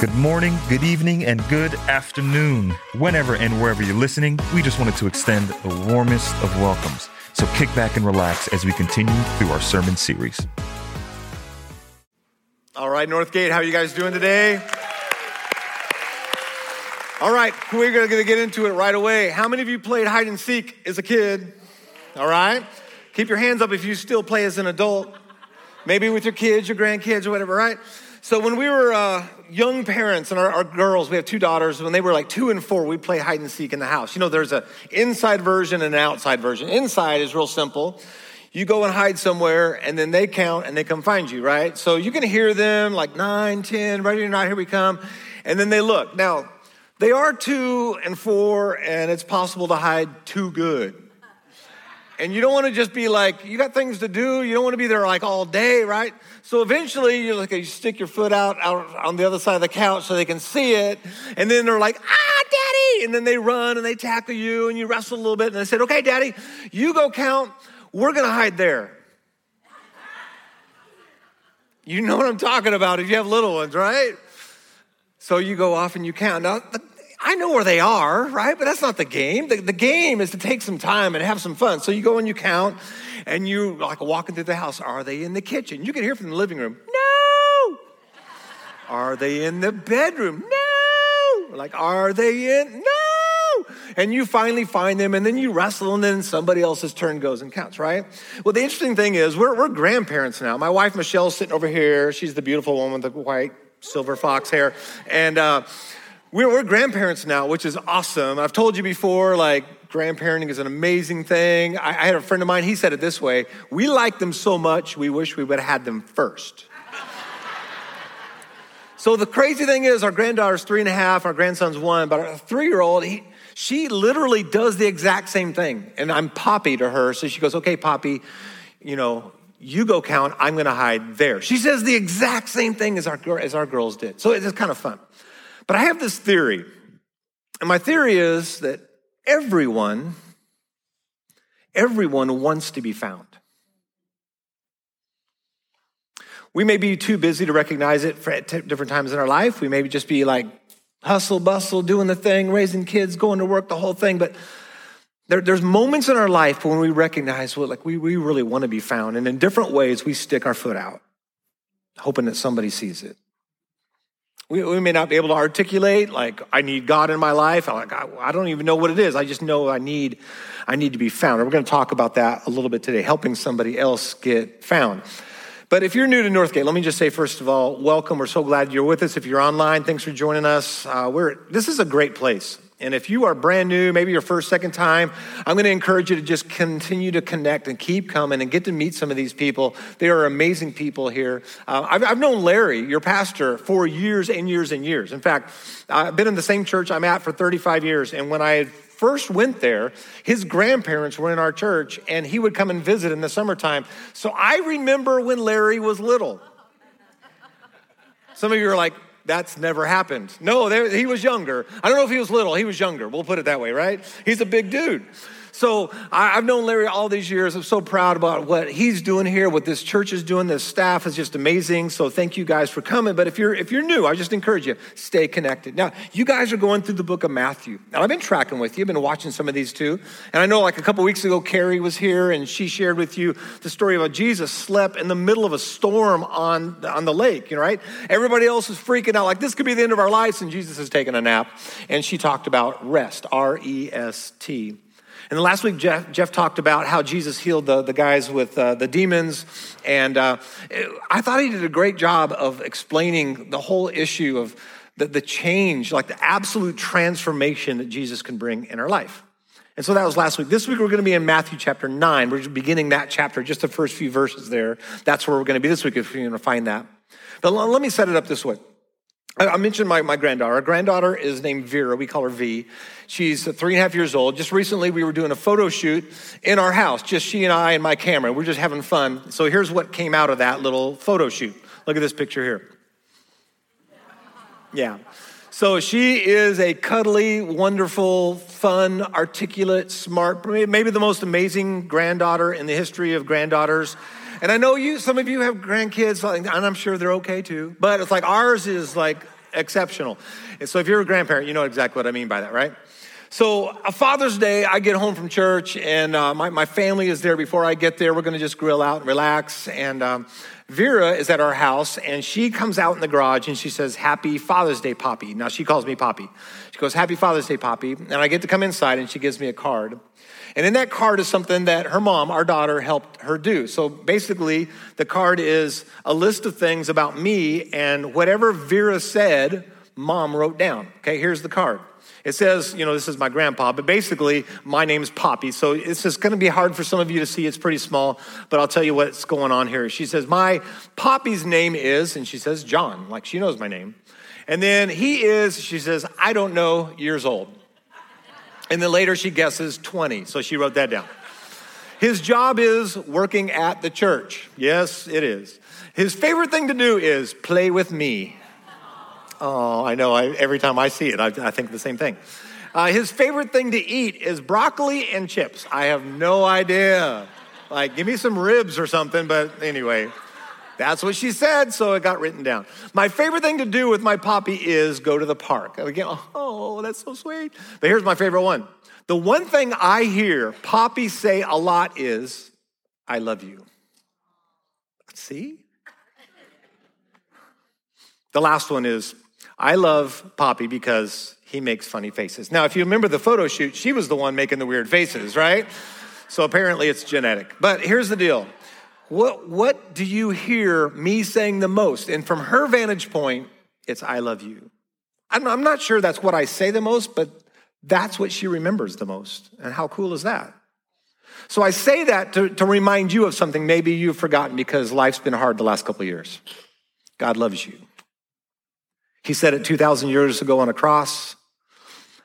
Good morning, good evening, and good afternoon. Whenever and wherever you're listening, we just wanted to extend the warmest of welcomes. So kick back and relax as we continue through our sermon series. All right, Northgate, how are you guys doing today? All right, we're going to get into it right away. How many of you played hide and seek as a kid? All right, keep your hands up if you still play as an adult, maybe with your kids, your grandkids, or whatever, right? So when we were uh, young parents and our, our, girls, we have two daughters. When they were like two and four, we play hide and seek in the house. You know, there's an inside version and an outside version. Inside is real simple. You go and hide somewhere, and then they count and they come find you, right? So you can hear them like nine, ten, ready or not, here we come, and then they look. Now they are two and four, and it's possible to hide too good. And you don't want to just be like, you got things to do. You don't want to be there like all day, right? So eventually you're like you stick your foot out, out on the other side of the couch so they can see it. And then they're like, ah, daddy. And then they run and they tackle you and you wrestle a little bit. And they said, okay, daddy, you go count. We're going to hide there. You know what I'm talking about if you have little ones, right? So you go off and you count. Now, I know where they are, right? But that's not the game. The, the game is to take some time and have some fun. So you go and you count and you like walking through the house. Are they in the kitchen? You can hear from the living room. No. Are they in the bedroom? No. Like, are they in? No. And you finally find them and then you wrestle and then somebody else's turn goes and counts, right? Well, the interesting thing is we're, we're grandparents now. My wife Michelle's sitting over here. She's the beautiful one with the white silver fox hair. And, uh, we're, we're grandparents now, which is awesome. I've told you before, like, grandparenting is an amazing thing. I, I had a friend of mine, he said it this way We like them so much, we wish we would have had them first. so the crazy thing is, our granddaughter's three and a half, our grandson's one, but our three year old, she literally does the exact same thing. And I'm Poppy to her, so she goes, Okay, Poppy, you know, you go count, I'm gonna hide there. She says the exact same thing as our, as our girls did. So it's kind of fun. But I have this theory. And my theory is that everyone, everyone wants to be found. We may be too busy to recognize it at different times in our life. We may just be like hustle, bustle, doing the thing, raising kids, going to work, the whole thing. But there, there's moments in our life when we recognize, well, like we, we really want to be found. And in different ways, we stick our foot out, hoping that somebody sees it. We, we may not be able to articulate, like, I need God in my life. I'm like, I, I don't even know what it is. I just know I need, I need to be found. And we're going to talk about that a little bit today, helping somebody else get found. But if you're new to Northgate, let me just say, first of all, welcome. We're so glad you're with us. If you're online, thanks for joining us. Uh, we're, this is a great place. And if you are brand new, maybe your first, second time, I'm going to encourage you to just continue to connect and keep coming and get to meet some of these people. They are amazing people here. Uh, I've, I've, known Larry, your pastor, for years and years and years. In fact, I've been in the same church I'm at for 35 years. And when I first went there, his grandparents were in our church and he would come and visit in the summertime. So I remember when Larry was little. Some of you are like, that's never happened. No, there, he was younger. I don't know if he was little. He was younger. We'll put it that way, right? He's a big dude. So I, have known Larry all these years. I'm so proud about what he's doing here, what this church is doing. The staff is just amazing. So thank you guys for coming. But if you're if you're new, I just encourage you stay connected. Now you guys are going through the book of Matthew, and I've been tracking with you. I've been watching some of these too. And I know like a couple weeks ago, Carrie was here and she shared with you the story about Jesus slept in the middle of a storm on on the lake. You know, right? Everybody else is freaking out like this could be the end of our lives, and Jesus is taking a nap. And she talked about rest, R E S T. And last week, Jeff, Jeff talked about how Jesus healed the, the guys with uh, the demons. And uh, I thought he did a great job of explaining the whole issue of the, the change, like the absolute transformation that Jesus can bring in our life. And so that was last week. This week we're going to be in Matthew chapter 9. We're beginning that chapter, just the first few verses there. That's where we're going to be this week if you're going to find that. But let me set it up this way. I mentioned my, my granddaughter. Our granddaughter is named Vera. We call her V. She's three and a half years old. Just recently, we were doing a photo shoot in our house, just she and I and my camera. We're just having fun. So here's what came out of that little photo shoot. Look at this picture here. Yeah. So she is a cuddly, wonderful, fun, articulate, smart, maybe the most amazing granddaughter in the history of granddaughters. And I know you, some of you have grandkids, and I'm sure they're okay too. But it's like ours is like exceptional. And so if you're a grandparent, you know exactly what I mean by that, right? So, a Father's Day, I get home from church and uh, my, my family is there before I get there. We're going to just grill out and relax. And um, Vera is at our house and she comes out in the garage and she says, Happy Father's Day, Poppy. Now, she calls me Poppy. She goes, Happy Father's Day, Poppy. And I get to come inside and she gives me a card. And in that card is something that her mom, our daughter, helped her do. So basically, the card is a list of things about me and whatever Vera said, mom wrote down. Okay, here's the card. It says, you know, this is my grandpa, but basically, my name's Poppy. So it's just going to be hard for some of you to see. It's pretty small, but I'll tell you what's going on here. She says, My Poppy's name is, and she says, John, like she knows my name. And then he is, she says, I don't know, years old. And then later she guesses 20. So she wrote that down. His job is working at the church. Yes, it is. His favorite thing to do is play with me. Oh, I know. I, every time I see it, I, I think the same thing. Uh, his favorite thing to eat is broccoli and chips. I have no idea. Like, give me some ribs or something, but anyway, that's what she said, so it got written down. My favorite thing to do with my poppy is go to the park. Again, oh, that's so sweet. But here's my favorite one. The one thing I hear Poppy say a lot is, I love you. See? The last one is, I love Poppy because he makes funny faces. Now, if you remember the photo shoot, she was the one making the weird faces, right? So apparently it's genetic. But here's the deal. What, what do you hear me saying the most? And from her vantage point, it's I love you. I'm, I'm not sure that's what I say the most, but that's what she remembers the most. And how cool is that? So I say that to, to remind you of something maybe you've forgotten because life's been hard the last couple years. God loves you. He said it 2,000 years ago on a cross,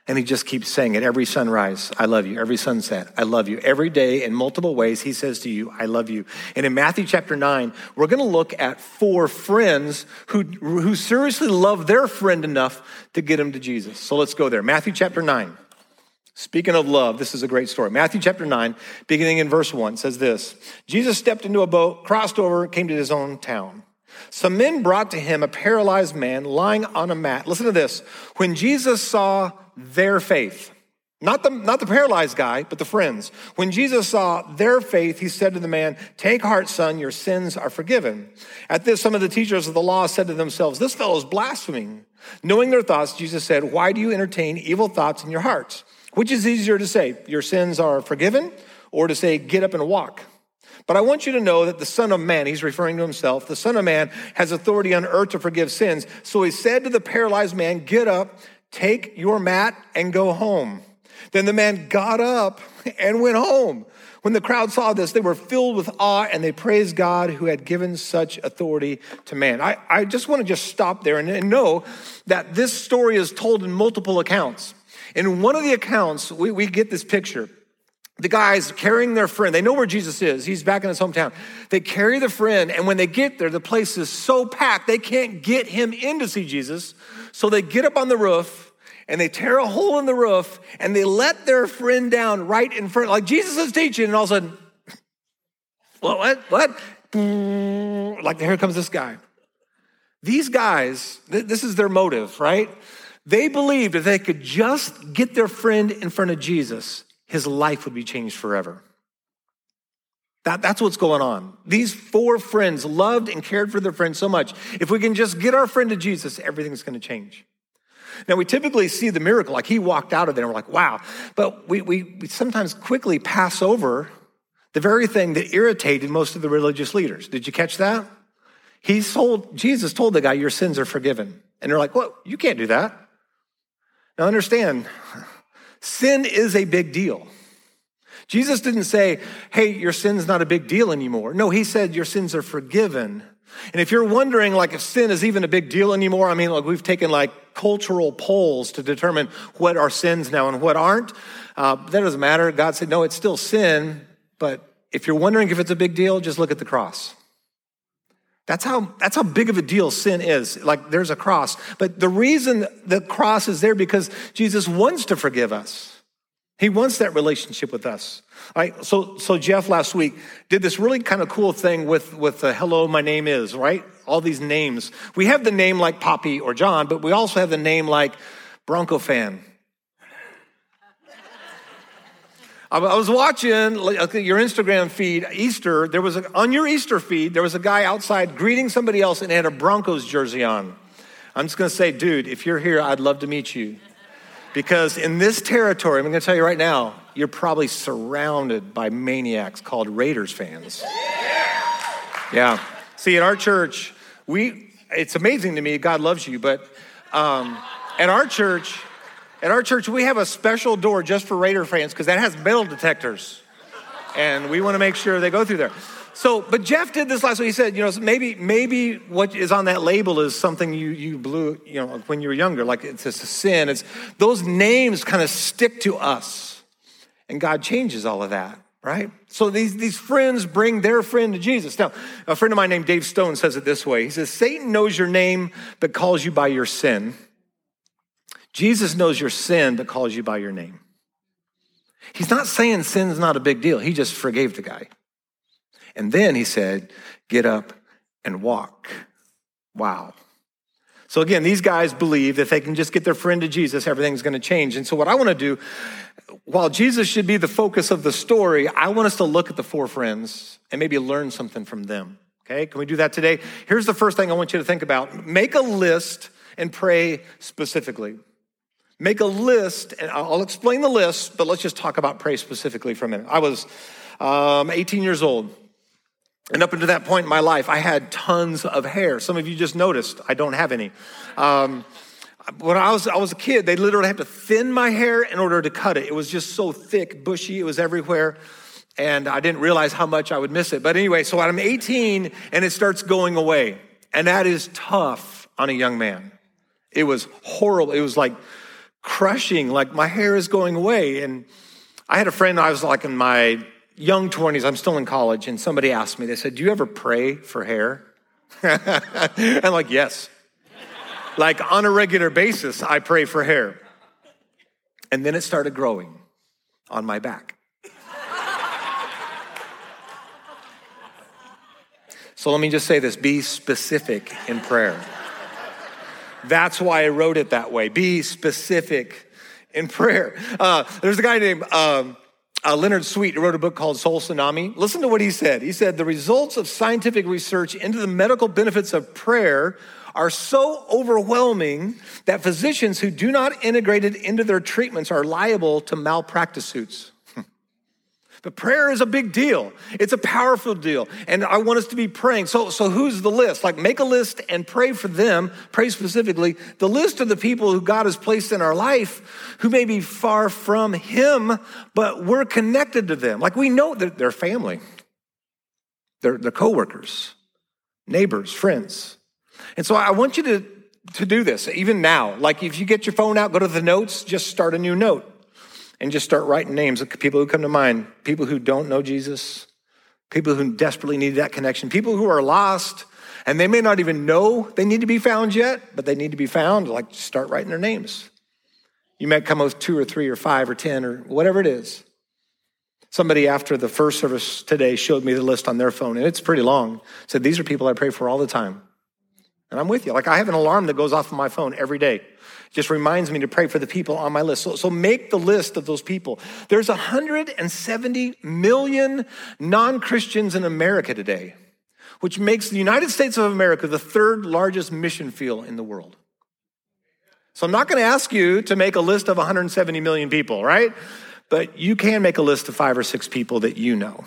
and he just keeps saying it every sunrise, I love you. Every sunset, I love you. Every day, in multiple ways, he says to you, I love you. And in Matthew chapter 9, we're going to look at four friends who, who seriously love their friend enough to get him to Jesus. So let's go there. Matthew chapter 9. Speaking of love, this is a great story. Matthew chapter 9, beginning in verse 1, says this Jesus stepped into a boat, crossed over, came to his own town. Some men brought to him a paralyzed man lying on a mat. Listen to this. When Jesus saw their faith, not the, not the paralyzed guy, but the friends. When Jesus saw their faith, he said to the man, Take heart, son, your sins are forgiven. At this, some of the teachers of the law said to themselves, This fellow is blaspheming. Knowing their thoughts, Jesus said, Why do you entertain evil thoughts in your hearts? Which is easier to say, Your sins are forgiven, or to say, Get up and walk? But I want you to know that the Son of Man, he's referring to himself, the Son of Man has authority on earth to forgive sins. So he said to the paralyzed man, Get up, take your mat, and go home. Then the man got up and went home. When the crowd saw this, they were filled with awe and they praised God who had given such authority to man. I, I just want to just stop there and, and know that this story is told in multiple accounts. In one of the accounts, we, we get this picture the guys carrying their friend, they know where Jesus is. He's back in his hometown. They carry the friend, and when they get there, the place is so packed, they can't get him in to see Jesus. So they get up on the roof and they tear a hole in the roof and they let their friend down right in front, like Jesus is teaching, and all of a sudden, what, what, what? Like here comes this guy. These guys, this is their motive, right? They believed if they could just get their friend in front of Jesus, his life would be changed forever. That, that's what's going on. These four friends loved and cared for their friend so much. If we can just get our friend to Jesus, everything's going to change. Now, we typically see the miracle, like he walked out of there and we're like, wow. But we, we, we sometimes quickly pass over the very thing that irritated most of the religious leaders. Did you catch that? He told, Jesus told the guy, your sins are forgiven. And they're like, well, you can't do that. Now understand, Sin is a big deal. Jesus didn't say, hey, your sin's not a big deal anymore. No, he said your sins are forgiven. And if you're wondering, like, if sin is even a big deal anymore, I mean, like, we've taken like cultural polls to determine what are sins now and what aren't. Uh, that doesn't matter. God said, no, it's still sin. But if you're wondering if it's a big deal, just look at the cross. That's how, that's how big of a deal sin is. Like there's a cross. But the reason the cross is there because Jesus wants to forgive us. He wants that relationship with us. All right, so, so Jeff last week did this really kind of cool thing with, with the hello, my name is, right? All these names. We have the name like Poppy or John, but we also have the name like Bronco fan. I was watching your Instagram feed, Easter. There was a, on your Easter feed, there was a guy outside greeting somebody else and had a Broncos jersey on. I'm just going to say, dude, if you're here, I'd love to meet you. Because in this territory, I'm going to tell you right now, you're probably surrounded by maniacs called Raiders fans. Yeah. See, at our church, we, it's amazing to me, God loves you, but um, at our church, at our church, we have a special door just for Raider fans because that has metal detectors. And we want to make sure they go through there. So, but Jeff did this last week. He said, you know, maybe maybe what is on that label is something you you blew, you know, when you were younger, like it's a sin. It's those names kind of stick to us, and God changes all of that, right? So these these friends bring their friend to Jesus. Now, a friend of mine named Dave Stone says it this way. He says, Satan knows your name but calls you by your sin. Jesus knows your sin but calls you by your name. He's not saying sin's not a big deal. He just forgave the guy. And then he said, Get up and walk. Wow. So again, these guys believe that if they can just get their friend to Jesus, everything's going to change. And so what I want to do, while Jesus should be the focus of the story, I want us to look at the four friends and maybe learn something from them. Okay, can we do that today? Here's the first thing I want you to think about. Make a list and pray specifically. Make a list, and I'll explain the list, but let's just talk about pray specifically for a minute. I was um, 18 years old. And up until that point in my life, I had tons of hair. Some of you just noticed I don't have any. Um, when I was, I was a kid, they literally had to thin my hair in order to cut it. It was just so thick, bushy, it was everywhere. And I didn't realize how much I would miss it. But anyway, so I'm 18 and it starts going away. And that is tough on a young man. It was horrible. It was like crushing, like my hair is going away. And I had a friend, I was like in my young 20s, I'm still in college, and somebody asked me, they said, Do you ever pray for hair? I'm like, Yes. like on a regular basis, I pray for hair. And then it started growing on my back. so let me just say this be specific in prayer. That's why I wrote it that way. Be specific in prayer. Uh, there's a guy named um, uh, Leonard Sweet who wrote a book called Soul Tsunami. Listen to what he said. He said, The results of scientific research into the medical benefits of prayer are so overwhelming that physicians who do not integrate it into their treatments are liable to malpractice suits. But prayer is a big deal. It's a powerful deal. And I want us to be praying. So, so who's the list? Like make a list and pray for them, pray specifically. The list of the people who God has placed in our life who may be far from Him, but we're connected to them. Like we know that they're family, they're, they're coworkers, neighbors, friends. And so I want you to, to do this even now. Like if you get your phone out, go to the notes, just start a new note and just start writing names of people who come to mind people who don't know Jesus, people who desperately need that connection, people who are lost, and they may not even know they need to be found yet, but they need to be found. Like, start writing their names. You might come with two or three or five or 10 or whatever it is. Somebody after the first service today showed me the list on their phone, and it's pretty long. Said, These are people I pray for all the time. And I'm with you. Like, I have an alarm that goes off on my phone every day just reminds me to pray for the people on my list. So, so make the list of those people. There's 170 million non Christians in America today, which makes the United States of America the third largest mission field in the world. So I'm not going to ask you to make a list of 170 million people, right? But you can make a list of five or six people that you know,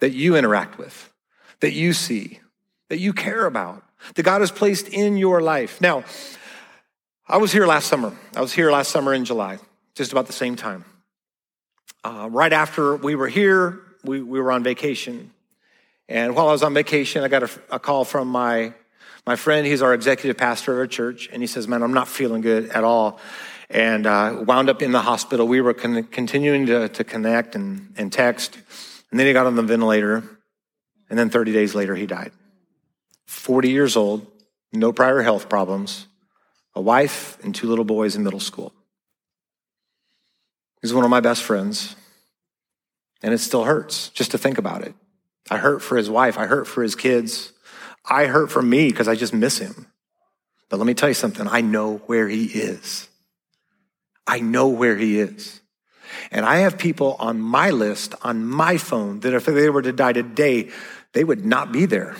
that you interact with, that you see, that you care about, that God has placed in your life. Now, I was here last summer. I was here last summer in July, just about the same time. Uh, right after we were here, we, we were on vacation. And while I was on vacation, I got a, a call from my, my friend. He's our executive pastor of our church. And he says, Man, I'm not feeling good at all. And uh, wound up in the hospital. We were con- continuing to, to connect and, and text. And then he got on the ventilator. And then 30 days later, he died. 40 years old, no prior health problems a wife, and two little boys in middle school. He's one of my best friends. And it still hurts just to think about it. I hurt for his wife. I hurt for his kids. I hurt for me because I just miss him. But let me tell you something. I know where he is. I know where he is. And I have people on my list, on my phone, that if they were to die today, they would not be there.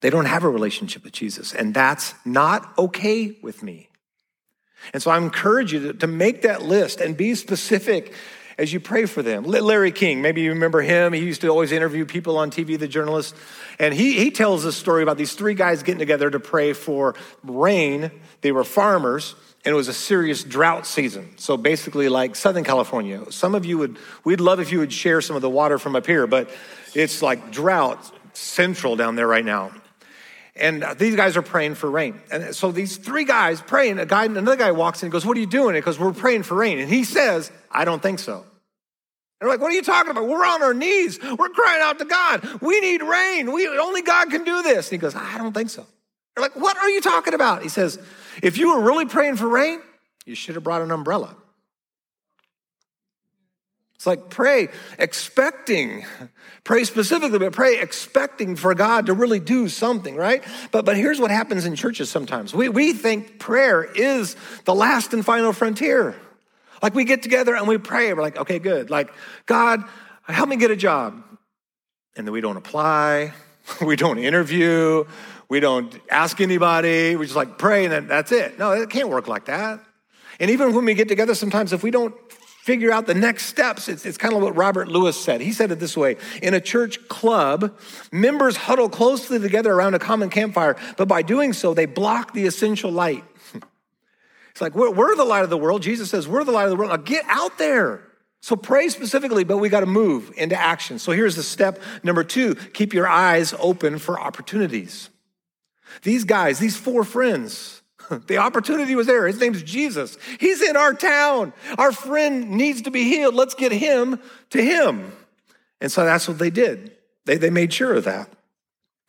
They don't have a relationship with Jesus. And that's not okay with me. And so I encourage you to, to make that list and be specific as you pray for them. Larry King, maybe you remember him. He used to always interview people on TV, the journalist. And he, he tells a story about these three guys getting together to pray for rain. They were farmers, and it was a serious drought season. So basically, like Southern California. Some of you would, we'd love if you would share some of the water from up here, but it's like drought central down there right now. And uh, these guys are praying for rain. And so these three guys praying, a guy, another guy walks in and goes, What are you doing? Because we're praying for rain. And he says, I don't think so. And They're like, what are you talking about? We're on our knees. We're crying out to God. We need rain. We, only God can do this. And he goes, I don't think so. They're like, what are you talking about? He says, if you were really praying for rain, you should have brought an umbrella. It's like pray expecting, pray specifically, but pray expecting for God to really do something, right? But, but here's what happens in churches sometimes. We, we think prayer is the last and final frontier. Like we get together and we pray. We're like, okay, good. Like, God, help me get a job. And then we don't apply. We don't interview. We don't ask anybody. We just like pray and that's it. No, it can't work like that. And even when we get together, sometimes if we don't figure out the next steps, it's, it's kind of what Robert Lewis said. He said it this way In a church club, members huddle closely together around a common campfire, but by doing so, they block the essential light. It's like, we're, we're the light of the world. Jesus says, we're the light of the world. Now get out there. So pray specifically, but we got to move into action. So here's the step number two keep your eyes open for opportunities. These guys, these four friends, the opportunity was there. His name's Jesus. He's in our town. Our friend needs to be healed. Let's get him to him. And so that's what they did. They, they made sure of that.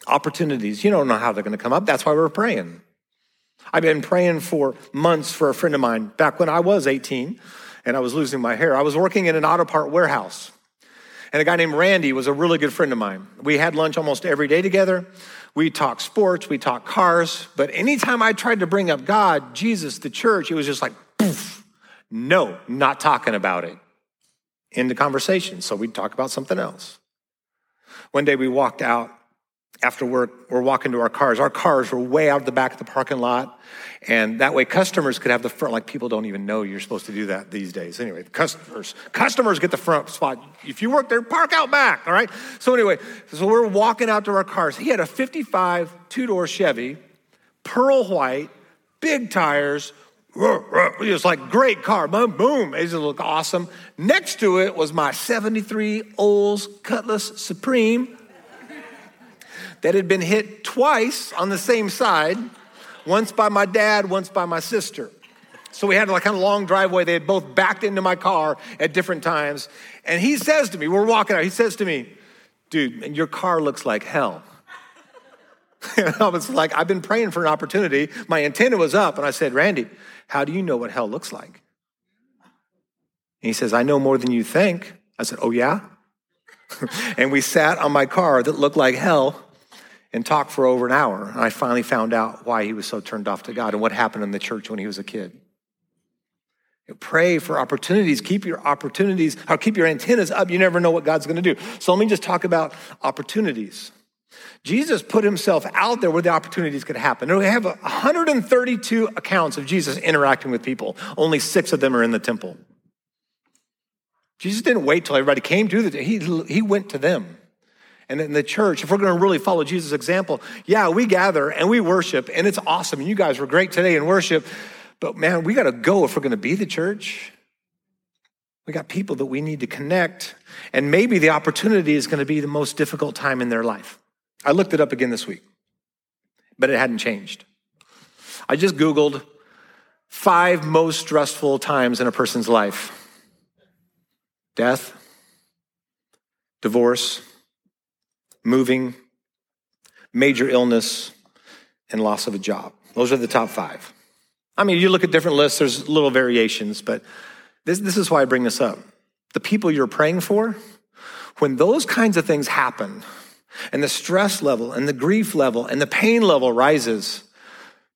Opportunities. You don't know how they're going to come up. That's why we're praying. I've been praying for months for a friend of mine back when I was 18 and I was losing my hair. I was working in an auto part warehouse. And a guy named Randy was a really good friend of mine. We had lunch almost every day together. We talk sports, we talk cars. But anytime I tried to bring up God, Jesus, the church, it was just like, poof, no, not talking about it. In the conversation. So we'd talk about something else. One day we walked out after work, we're walking to our cars. Our cars were way out the back of the parking lot. And that way customers could have the front, like people don't even know you're supposed to do that these days. Anyway, customers, customers get the front spot. If you work there, park out back, all right? So anyway, so we're walking out to our cars. He had a 55 two-door Chevy, pearl white, big tires, it was like great car, boom, boom. It just looked awesome. Next to it was my 73 Olds Cutlass Supreme that had been hit twice on the same side, once by my dad, once by my sister. So we had like kind of long driveway. They had both backed into my car at different times. And he says to me, we're walking out, he says to me, dude, your car looks like hell. and I was like, I've been praying for an opportunity. My antenna was up, and I said, Randy, how do you know what hell looks like? And he says, I know more than you think. I said, Oh, yeah? and we sat on my car that looked like hell and talked for over an hour. And I finally found out why he was so turned off to God and what happened in the church when he was a kid. You pray for opportunities. Keep your opportunities, or keep your antennas up. You never know what God's going to do. So let me just talk about opportunities. Jesus put himself out there where the opportunities could happen. And we have 132 accounts of Jesus interacting with people. Only six of them are in the temple. Jesus didn't wait till everybody came to the, he, he went to them and in the church, if we're going to really follow Jesus' example, yeah, we gather and we worship, and it's awesome. And you guys were great today in worship, but man, we got to go if we're going to be the church. We got people that we need to connect, and maybe the opportunity is going to be the most difficult time in their life. I looked it up again this week, but it hadn't changed. I just Googled five most stressful times in a person's life death, divorce, moving, major illness, and loss of a job. Those are the top five. I mean, you look at different lists, there's little variations, but This, this is why I bring this up. The people you're praying for, when those kinds of things happen, and the stress level and the grief level and the pain level rises,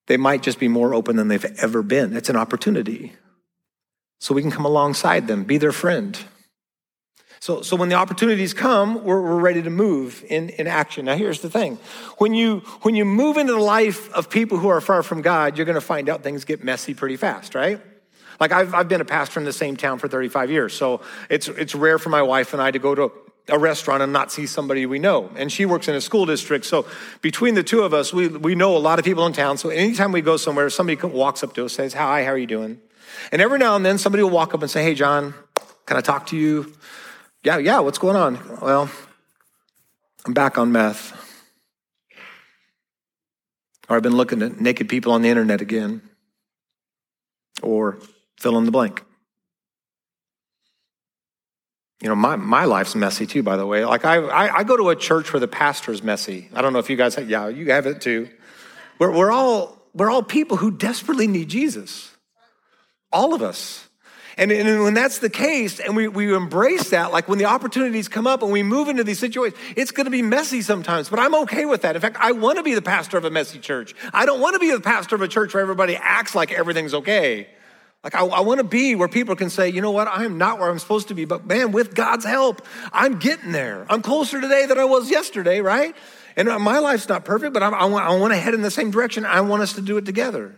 they might just be more open than they've ever been. It's an opportunity. So we can come alongside them, be their friend. So, so when the opportunities come, we're, we're ready to move in, in action. Now, here's the thing when you, when you move into the life of people who are far from God, you're going to find out things get messy pretty fast, right? Like I've, I've been a pastor in the same town for 35 years, so it's, it's rare for my wife and I to go to a restaurant and not see somebody we know. And she works in a school district. So between the two of us, we, we know a lot of people in town. So anytime we go somewhere, somebody walks up to us, and says, Hi, how are you doing? And every now and then somebody will walk up and say, Hey, John, can I talk to you? Yeah, yeah, what's going on? Well, I'm back on meth. Or I've been looking at naked people on the internet again. Or fill in the blank. You know, my, my life's messy too, by the way. Like, I, I, I go to a church where the pastor's messy. I don't know if you guys have, yeah, you have it too. We're, we're, all, we're all people who desperately need Jesus. All of us. And, and when that's the case, and we, we embrace that, like when the opportunities come up and we move into these situations, it's going to be messy sometimes, but I'm okay with that. In fact, I want to be the pastor of a messy church. I don't want to be the pastor of a church where everybody acts like everything's okay. Like, I, I want to be where people can say, you know what, I am not where I'm supposed to be, but man, with God's help, I'm getting there. I'm closer today than I was yesterday, right? And uh, my life's not perfect, but I, I, want, I want to head in the same direction. I want us to do it together.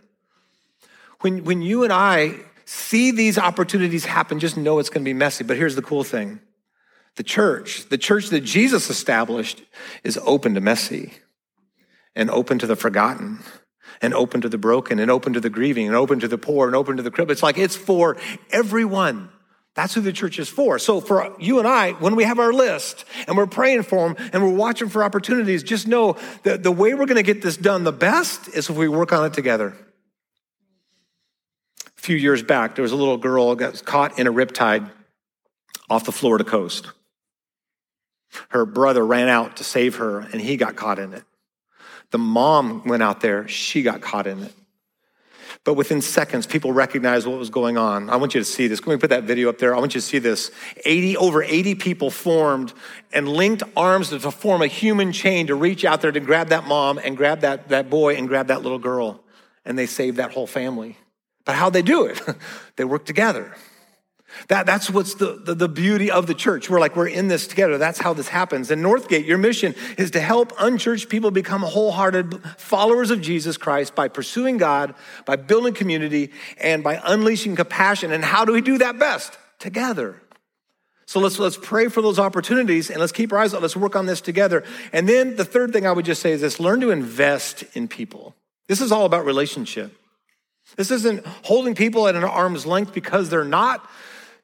When, when you and I see these opportunities happen, just know it's going to be messy. But here's the cool thing the church, the church that Jesus established, is open to messy and open to the forgotten and open to the broken and open to the grieving and open to the poor and open to the crippled. It's like it's for everyone. That's who the church is for. So for you and I, when we have our list and we're praying for them and we're watching for opportunities, just know that the way we're going to get this done the best is if we work on it together. Few years back, there was a little girl got caught in a riptide off the Florida coast. Her brother ran out to save her and he got caught in it. The mom went out there, she got caught in it. But within seconds, people recognized what was going on. I want you to see this. Can we put that video up there? I want you to see this. 80, over 80 people formed and linked arms to form a human chain to reach out there to grab that mom and grab that, that boy and grab that little girl. And they saved that whole family. But how'd they do it? they work together. That, that's what's the, the, the, beauty of the church. We're like, we're in this together. That's how this happens. And Northgate, your mission is to help unchurched people become wholehearted followers of Jesus Christ by pursuing God, by building community, and by unleashing compassion. And how do we do that best? Together. So let's, let's pray for those opportunities and let's keep our eyes on, let's work on this together. And then the third thing I would just say is this learn to invest in people. This is all about relationship. This isn't holding people at an arm's length because they're not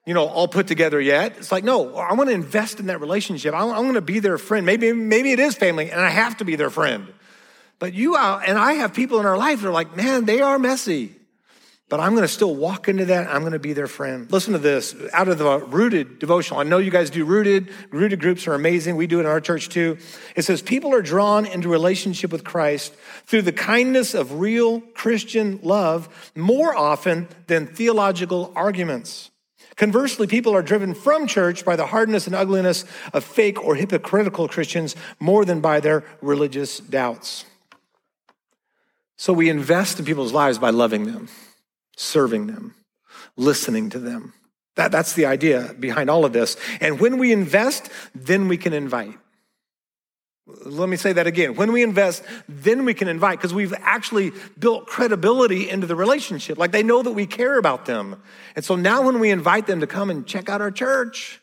you know, all put together yet. It's like, no, I want to invest in that relationship. I'm, going to be their friend. Maybe, maybe it is family, and I have to be their friend. But you uh, and I have people in our life that are like, man, they are messy. But I'm going to still walk into that. I'm going to be their friend. Listen to this out of the Rooted devotional. I know you guys do Rooted. Rooted groups are amazing. We do it in our church too. It says, People are drawn into relationship with Christ through the kindness of real Christian love more often than theological arguments. Conversely, people are driven from church by the hardness and ugliness of fake or hypocritical Christians more than by their religious doubts. So we invest in people's lives by loving them, serving them, listening to them. That, that's the idea behind all of this. And when we invest, then we can invite. Let me say that again. When we invest, then we can invite because we've actually built credibility into the relationship. Like they know that we care about them. And so now when we invite them to come and check out our church,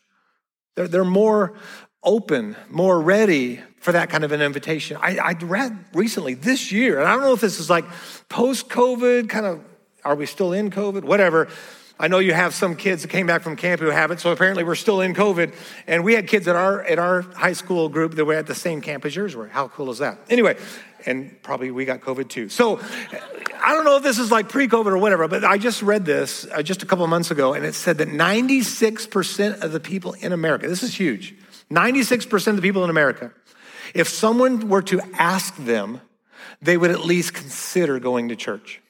they're, they're more open, more ready for that kind of an invitation. I, I read recently this year, and I don't know if this is like post COVID, kind of, are we still in COVID? Whatever. I know you have some kids that came back from camp who have it, so apparently we're still in COVID. And we had kids at our at our high school group that were at the same camp as yours were. How cool is that? Anyway, and probably we got COVID too. So I don't know if this is like pre-COVID or whatever, but I just read this uh, just a couple months ago, and it said that 96% of the people in America, this is huge, 96% of the people in America, if someone were to ask them, they would at least consider going to church.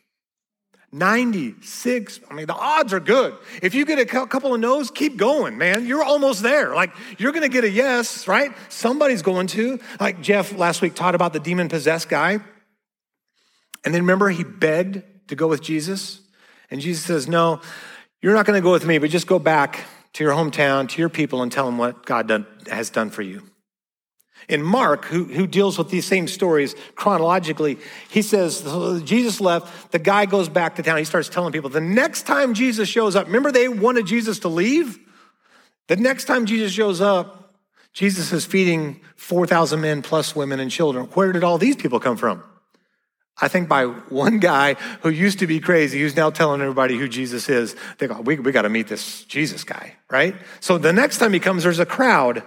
96. I mean, the odds are good. If you get a couple of no's, keep going, man. You're almost there. Like, you're going to get a yes, right? Somebody's going to. Like Jeff last week taught about the demon possessed guy. And then remember, he begged to go with Jesus. And Jesus says, No, you're not going to go with me, but just go back to your hometown, to your people, and tell them what God done, has done for you. In Mark, who, who deals with these same stories chronologically, he says, Jesus left, the guy goes back to town. He starts telling people, the next time Jesus shows up, remember they wanted Jesus to leave? The next time Jesus shows up, Jesus is feeding 4,000 men plus women and children. Where did all these people come from? I think by one guy who used to be crazy, who's now telling everybody who Jesus is. They go, we, we got to meet this Jesus guy, right? So the next time he comes, there's a crowd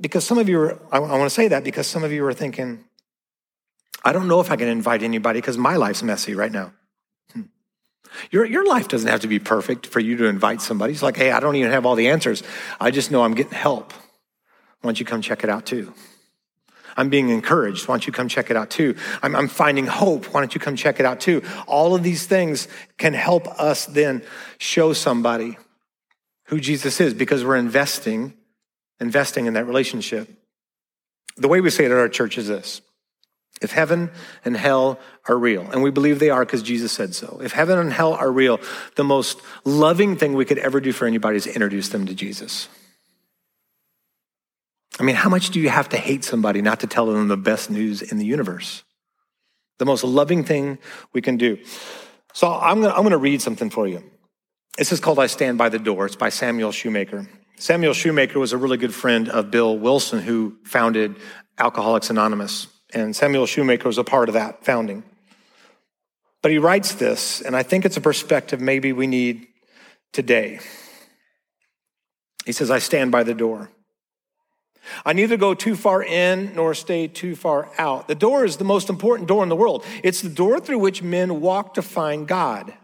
because some of you are, I, want to say that because some of you are thinking, I don't know if I can invite anybody because my life's messy right now. Hmm. Your, your life doesn't have to be perfect for you to invite somebody. It's like, hey, I don't even have all the answers. I just know I'm getting help. Why don't you come check it out too? I'm being encouraged. Why don't you come check it out too? I'm, I'm finding hope. Why don't you come check it out too? All of these things can help us then show somebody who Jesus is because we're investing investing in that relationship. The way we say it at our church is this if heaven and hell are real, and we believe they are because Jesus said so, if heaven and hell are real, the most loving thing we could ever do for anybody is introduce them to Jesus. I mean, how much do you have to hate somebody not to tell them the best news in the universe? The most loving thing we can do. So I'm going to I'm to read something for you. This is called I Stand by the Door. It's by Samuel Shoemaker. Samuel Shoemaker was a really good friend of Bill Wilson, who founded Alcoholics Anonymous. And Samuel Shoemaker was a part of that founding. But he writes this, and I think it's a perspective maybe we need today. He says, I stand by the door. I neither go too far in nor stay too far out. The door is the most important door in the world. It's the door through which men walk to find God.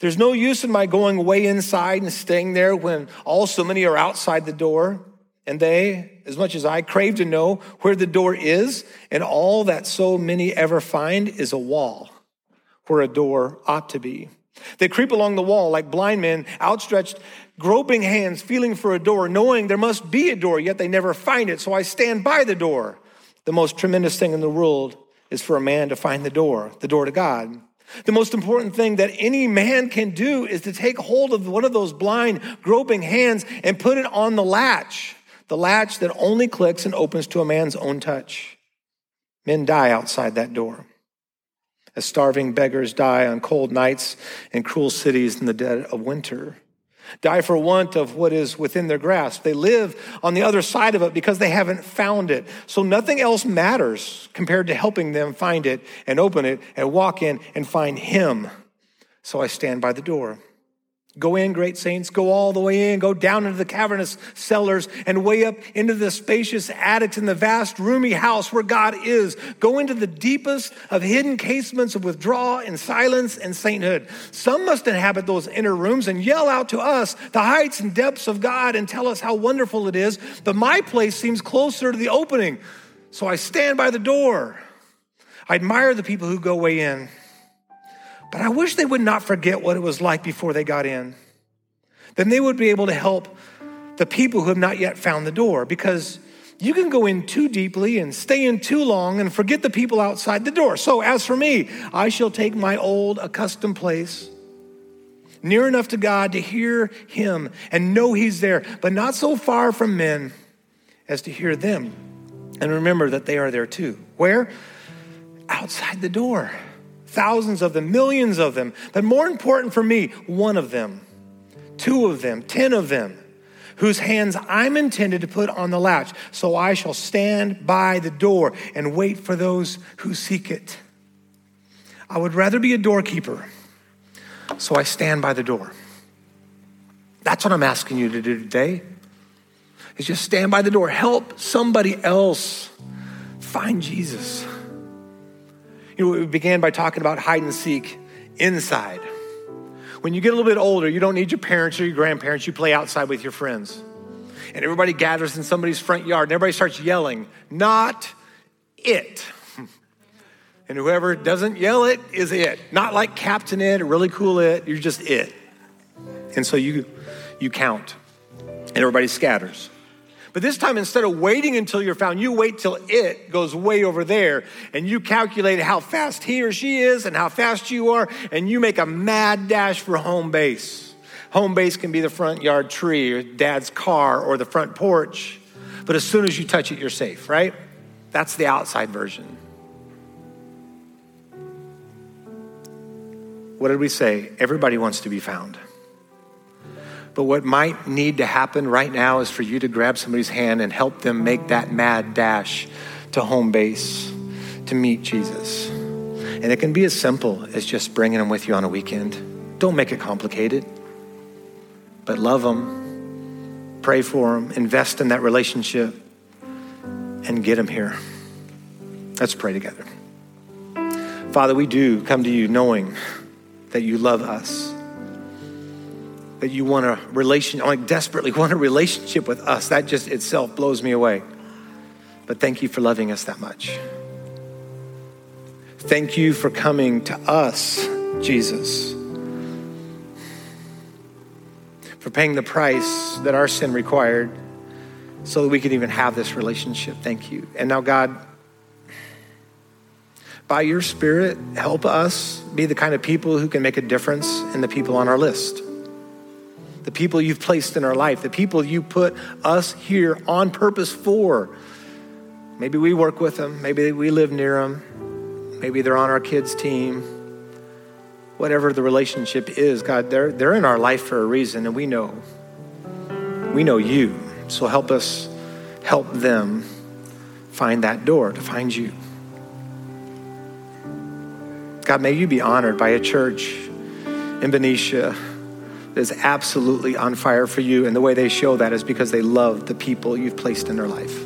There's no use in my going way inside and staying there when all so many are outside the door. And they, as much as I crave to know where the door is, and all that so many ever find is a wall where a door ought to be. They creep along the wall like blind men, outstretched, groping hands, feeling for a door, knowing there must be a door, yet they never find it. So I stand by the door. The most tremendous thing in the world is for a man to find the door, the door to God. The most important thing that any man can do is to take hold of one of those blind, groping hands and put it on the latch, the latch that only clicks and opens to a man's own touch. Men die outside that door. As starving beggars die on cold nights in cruel cities in the dead of winter die for want of what is within their grasp. They live on the other side of it because they haven't found it. So nothing else matters compared to helping them find it and open it and walk in and find Him. So I stand by the door. Go in, great saints, go all the way in, go down into the cavernous cellars and way up into the spacious attics in the vast, roomy house where God is. Go into the deepest of hidden casements of withdrawal and silence and sainthood. Some must inhabit those inner rooms and yell out to us the heights and depths of God and tell us how wonderful it is. But my place seems closer to the opening. So I stand by the door. I admire the people who go way in. But I wish they would not forget what it was like before they got in. Then they would be able to help the people who have not yet found the door because you can go in too deeply and stay in too long and forget the people outside the door. So, as for me, I shall take my old accustomed place near enough to God to hear Him and know He's there, but not so far from men as to hear them and remember that they are there too. Where? Outside the door thousands of them, millions of them. But more important for me, one of them, two of them, ten of them, whose hands I'm intended to put on the latch. So I shall stand by the door and wait for those who seek it. I would rather be a doorkeeper, so I stand by the door. That's what I'm asking you to do today. Is just stand by the door. Help somebody else find Jesus. You know, we began by talking about hide and seek inside. When you get a little bit older, you don't need your parents or your grandparents. You play outside with your friends. And everybody gathers in somebody's front yard and everybody starts yelling, Not it. And whoever doesn't yell it is it. Not like Captain It, or really cool it. You're just it. And so you, you count, and everybody scatters. But this time, instead of waiting until you're found, you wait till it goes way over there and you calculate how fast he or she is and how fast you are, and you make a mad dash for home base. Home base can be the front yard tree or dad's car or the front porch. But as soon as you touch it, you're safe, right? That's the outside version. What did we say? Everybody wants to be found. But what might need to happen right now is for you to grab somebody's hand and help them make that mad dash to home base to meet Jesus. And it can be as simple as just bringing them with you on a weekend. Don't make it complicated, but love them, pray for them, invest in that relationship, and get them here. Let's pray together. Father, we do come to you knowing that you love us, that you want a relation, like desperately want a relationship with us. That just itself blows me away. But thank you for loving us that much. Thank you for coming to us, Jesus, for paying the price that our sin required so that we could even have this relationship. Thank you. And now, God, by your Spirit, help us be the kind of people who can make a difference in the people on our list. The people you've placed in our life, the people you put us here on purpose for. Maybe we work with them, maybe we live near them, maybe they're on our kids' team. Whatever the relationship is, God, they're, they're in our life for a reason, and we know. We know you. So help us help them find that door to find you. God, may you be honored by a church in Benicia is absolutely on fire for you. And the way they show that is because they love the people you've placed in their life.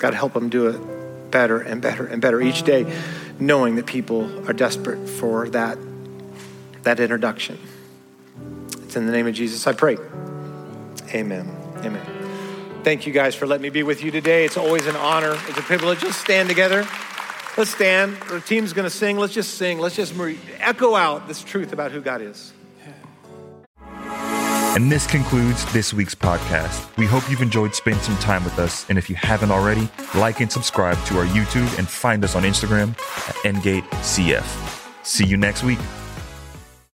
God, help them do it better and better and better each day, knowing that people are desperate for that, that introduction. It's in the name of Jesus I pray. Amen. Amen. Thank you guys for letting me be with you today. It's always an honor. It's a privilege. Let's stand together. Let's stand. The team's going to sing. Let's just sing. Let's just echo out this truth about who God is. And this concludes this week's podcast. We hope you've enjoyed spending some time with us. And if you haven't already, like and subscribe to our YouTube and find us on Instagram at NgateCF. See you next week.